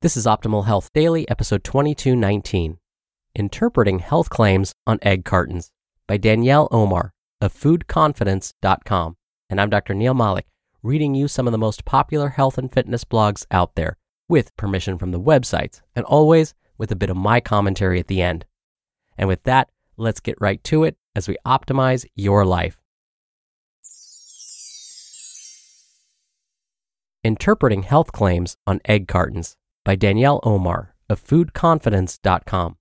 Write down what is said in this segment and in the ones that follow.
This is Optimal Health Daily, episode 2219 Interpreting Health Claims on Egg Cartons by Danielle Omar of foodconfidence.com. And I'm Dr. Neal Malik, reading you some of the most popular health and fitness blogs out there with permission from the websites, and always with a bit of my commentary at the end. And with that, let's get right to it as we optimize your life. Interpreting Health Claims on Egg Cartons by Danielle Omar of foodconfidence.com.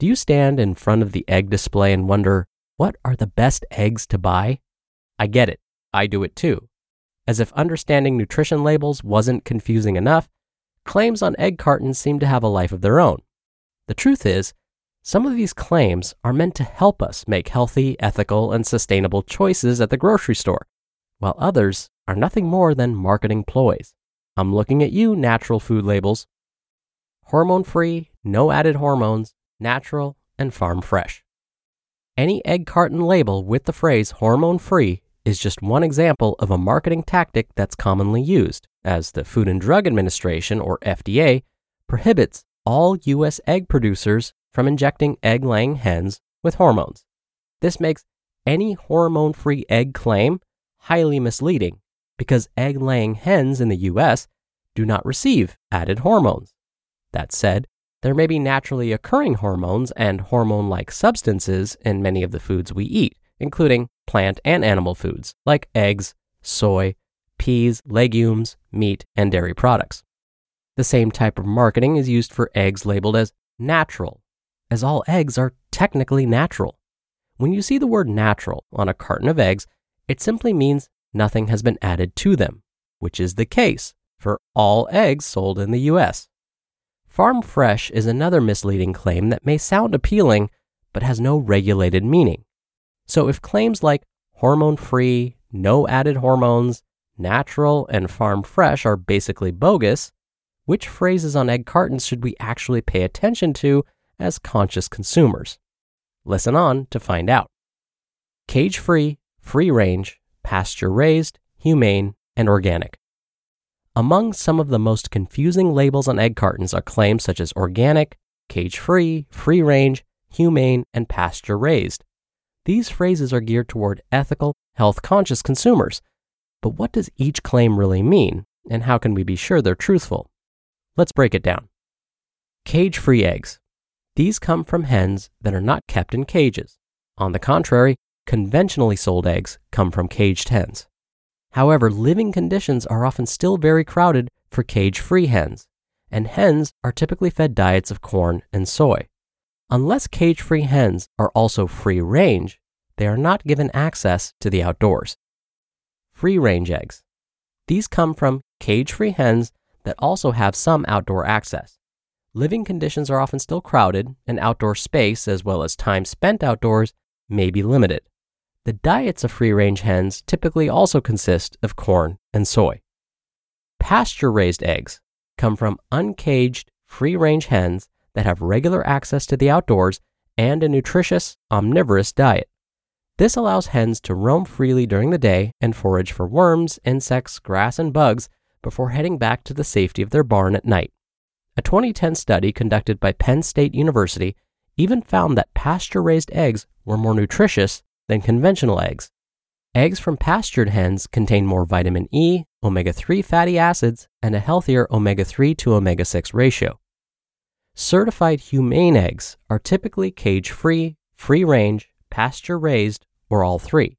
Do you stand in front of the egg display and wonder, what are the best eggs to buy? I get it. I do it too. As if understanding nutrition labels wasn't confusing enough, claims on egg cartons seem to have a life of their own. The truth is, some of these claims are meant to help us make healthy, ethical, and sustainable choices at the grocery store, while others are nothing more than marketing ploys. I'm looking at you, natural food labels. Hormone free, no added hormones, natural, and farm fresh. Any egg carton label with the phrase hormone free is just one example of a marketing tactic that's commonly used, as the Food and Drug Administration, or FDA, prohibits all U.S. egg producers from injecting egg laying hens with hormones. This makes any hormone free egg claim highly misleading because egg laying hens in the US do not receive added hormones. That said, there may be naturally occurring hormones and hormone like substances in many of the foods we eat, including plant and animal foods like eggs, soy, peas, legumes, meat, and dairy products. The same type of marketing is used for eggs labeled as natural, as all eggs are technically natural. When you see the word natural on a carton of eggs, it simply means nothing has been added to them, which is the case for all eggs sold in the US. Farm fresh is another misleading claim that may sound appealing, but has no regulated meaning. So if claims like hormone free, no added hormones, natural, and farm fresh are basically bogus, which phrases on egg cartons should we actually pay attention to as conscious consumers? Listen on to find out. Cage free, free range, pasture raised, humane, and organic. Among some of the most confusing labels on egg cartons are claims such as organic, cage free, free range, humane, and pasture raised. These phrases are geared toward ethical, health conscious consumers. But what does each claim really mean, and how can we be sure they're truthful? Let's break it down. Cage free eggs. These come from hens that are not kept in cages. On the contrary, Conventionally sold eggs come from caged hens. However, living conditions are often still very crowded for cage free hens, and hens are typically fed diets of corn and soy. Unless cage free hens are also free range, they are not given access to the outdoors. Free range eggs. These come from cage free hens that also have some outdoor access. Living conditions are often still crowded, and outdoor space, as well as time spent outdoors, may be limited. The diets of free range hens typically also consist of corn and soy. Pasture raised eggs come from uncaged, free range hens that have regular access to the outdoors and a nutritious, omnivorous diet. This allows hens to roam freely during the day and forage for worms, insects, grass, and bugs before heading back to the safety of their barn at night. A 2010 study conducted by Penn State University even found that pasture raised eggs were more nutritious than conventional eggs. Eggs from pastured hens contain more vitamin E, omega 3 fatty acids, and a healthier omega 3 to omega 6 ratio. certified humane eggs are typically cage free, free range, pasture raised, or all three.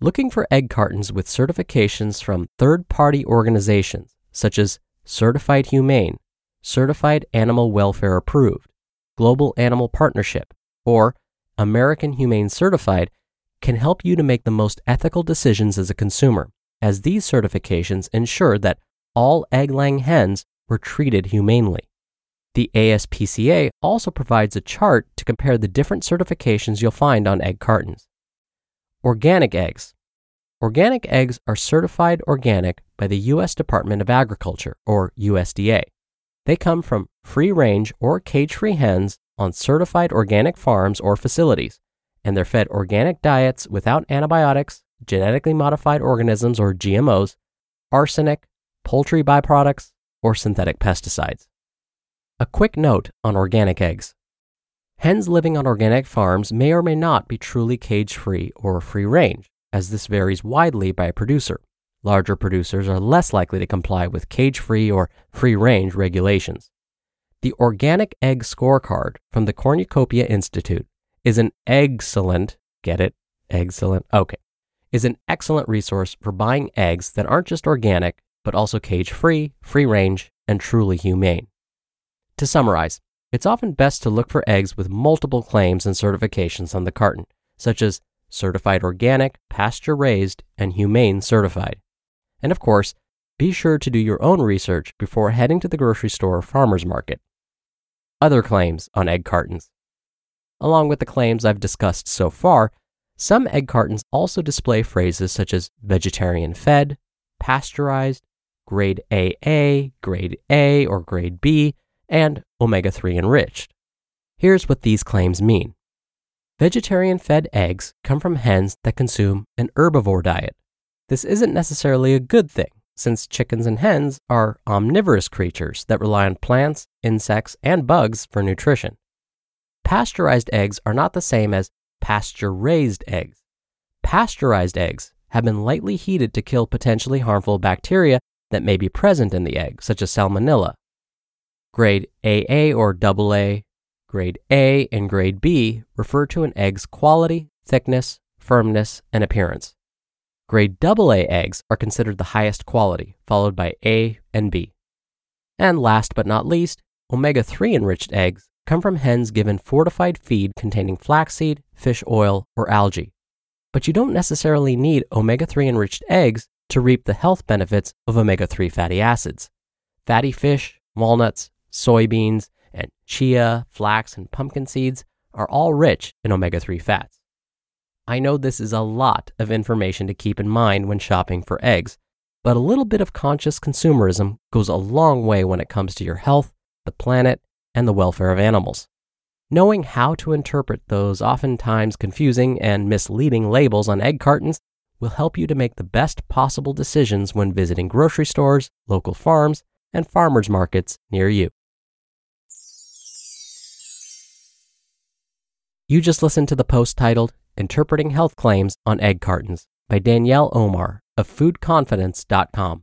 Looking for egg cartons with certifications from third party organizations such as Certified Humane, Certified Animal Welfare Approved, Global Animal Partnership, or American Humane Certified can help you to make the most ethical decisions as a consumer, as these certifications ensure that all egg laying hens were treated humanely. The ASPCA also provides a chart to compare the different certifications you'll find on egg cartons. Organic eggs. Organic eggs are certified organic by the U.S. Department of Agriculture, or USDA. They come from free range or cage free hens on certified organic farms or facilities, and they're fed organic diets without antibiotics, genetically modified organisms or GMOs, arsenic, poultry byproducts, or synthetic pesticides. A quick note on organic eggs. Hens living on organic farms may or may not be truly cage free or free range, as this varies widely by producer. Larger producers are less likely to comply with cage free or free range regulations. The Organic Egg Scorecard from the Cornucopia Institute is an excellent, get it? Excellent, okay, is an excellent resource for buying eggs that aren't just organic, but also cage free, free range, and truly humane. To summarize, it's often best to look for eggs with multiple claims and certifications on the carton, such as certified organic, pasture raised, and humane certified. And of course, be sure to do your own research before heading to the grocery store or farmer's market. Other claims on egg cartons. Along with the claims I've discussed so far, some egg cartons also display phrases such as vegetarian fed, pasteurized, grade AA, grade A or grade B, and omega 3 enriched. Here's what these claims mean Vegetarian fed eggs come from hens that consume an herbivore diet. This isn't necessarily a good thing, since chickens and hens are omnivorous creatures that rely on plants, insects, and bugs for nutrition. Pasteurized eggs are not the same as pasture raised eggs. Pasteurized eggs have been lightly heated to kill potentially harmful bacteria that may be present in the egg, such as salmonella. Grade AA or AA, grade A, and grade B refer to an egg's quality, thickness, firmness, and appearance. Grade AA eggs are considered the highest quality, followed by A and B. And last but not least, omega 3 enriched eggs come from hens given fortified feed containing flaxseed, fish oil, or algae. But you don't necessarily need omega 3 enriched eggs to reap the health benefits of omega 3 fatty acids. Fatty fish, walnuts, soybeans, and chia, flax, and pumpkin seeds are all rich in omega 3 fats. I know this is a lot of information to keep in mind when shopping for eggs, but a little bit of conscious consumerism goes a long way when it comes to your health, the planet, and the welfare of animals. Knowing how to interpret those oftentimes confusing and misleading labels on egg cartons will help you to make the best possible decisions when visiting grocery stores, local farms, and farmers markets near you. You just listened to the post titled Interpreting Health Claims on Egg Cartons by Danielle Omar of foodconfidence.com.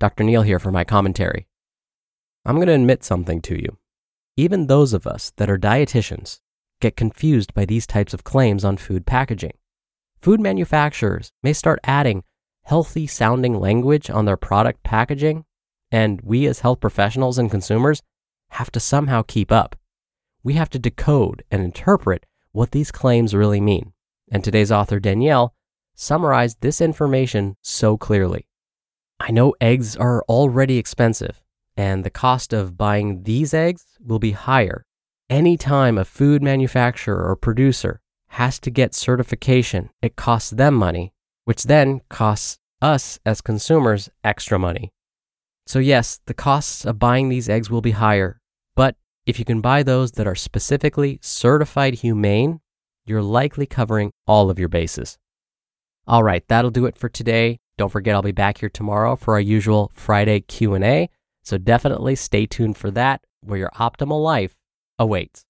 Dr. Neal here for my commentary. I'm going to admit something to you. Even those of us that are dietitians get confused by these types of claims on food packaging. Food manufacturers may start adding healthy sounding language on their product packaging, and we as health professionals and consumers have to somehow keep up. We have to decode and interpret what these claims really mean. And today's author, Danielle, summarized this information so clearly. I know eggs are already expensive, and the cost of buying these eggs will be higher. Anytime a food manufacturer or producer has to get certification, it costs them money, which then costs us as consumers extra money. So, yes, the costs of buying these eggs will be higher, but if you can buy those that are specifically certified humane, you're likely covering all of your bases. All right, that'll do it for today. Don't forget I'll be back here tomorrow for our usual Friday Q&A, so definitely stay tuned for that where your optimal life awaits.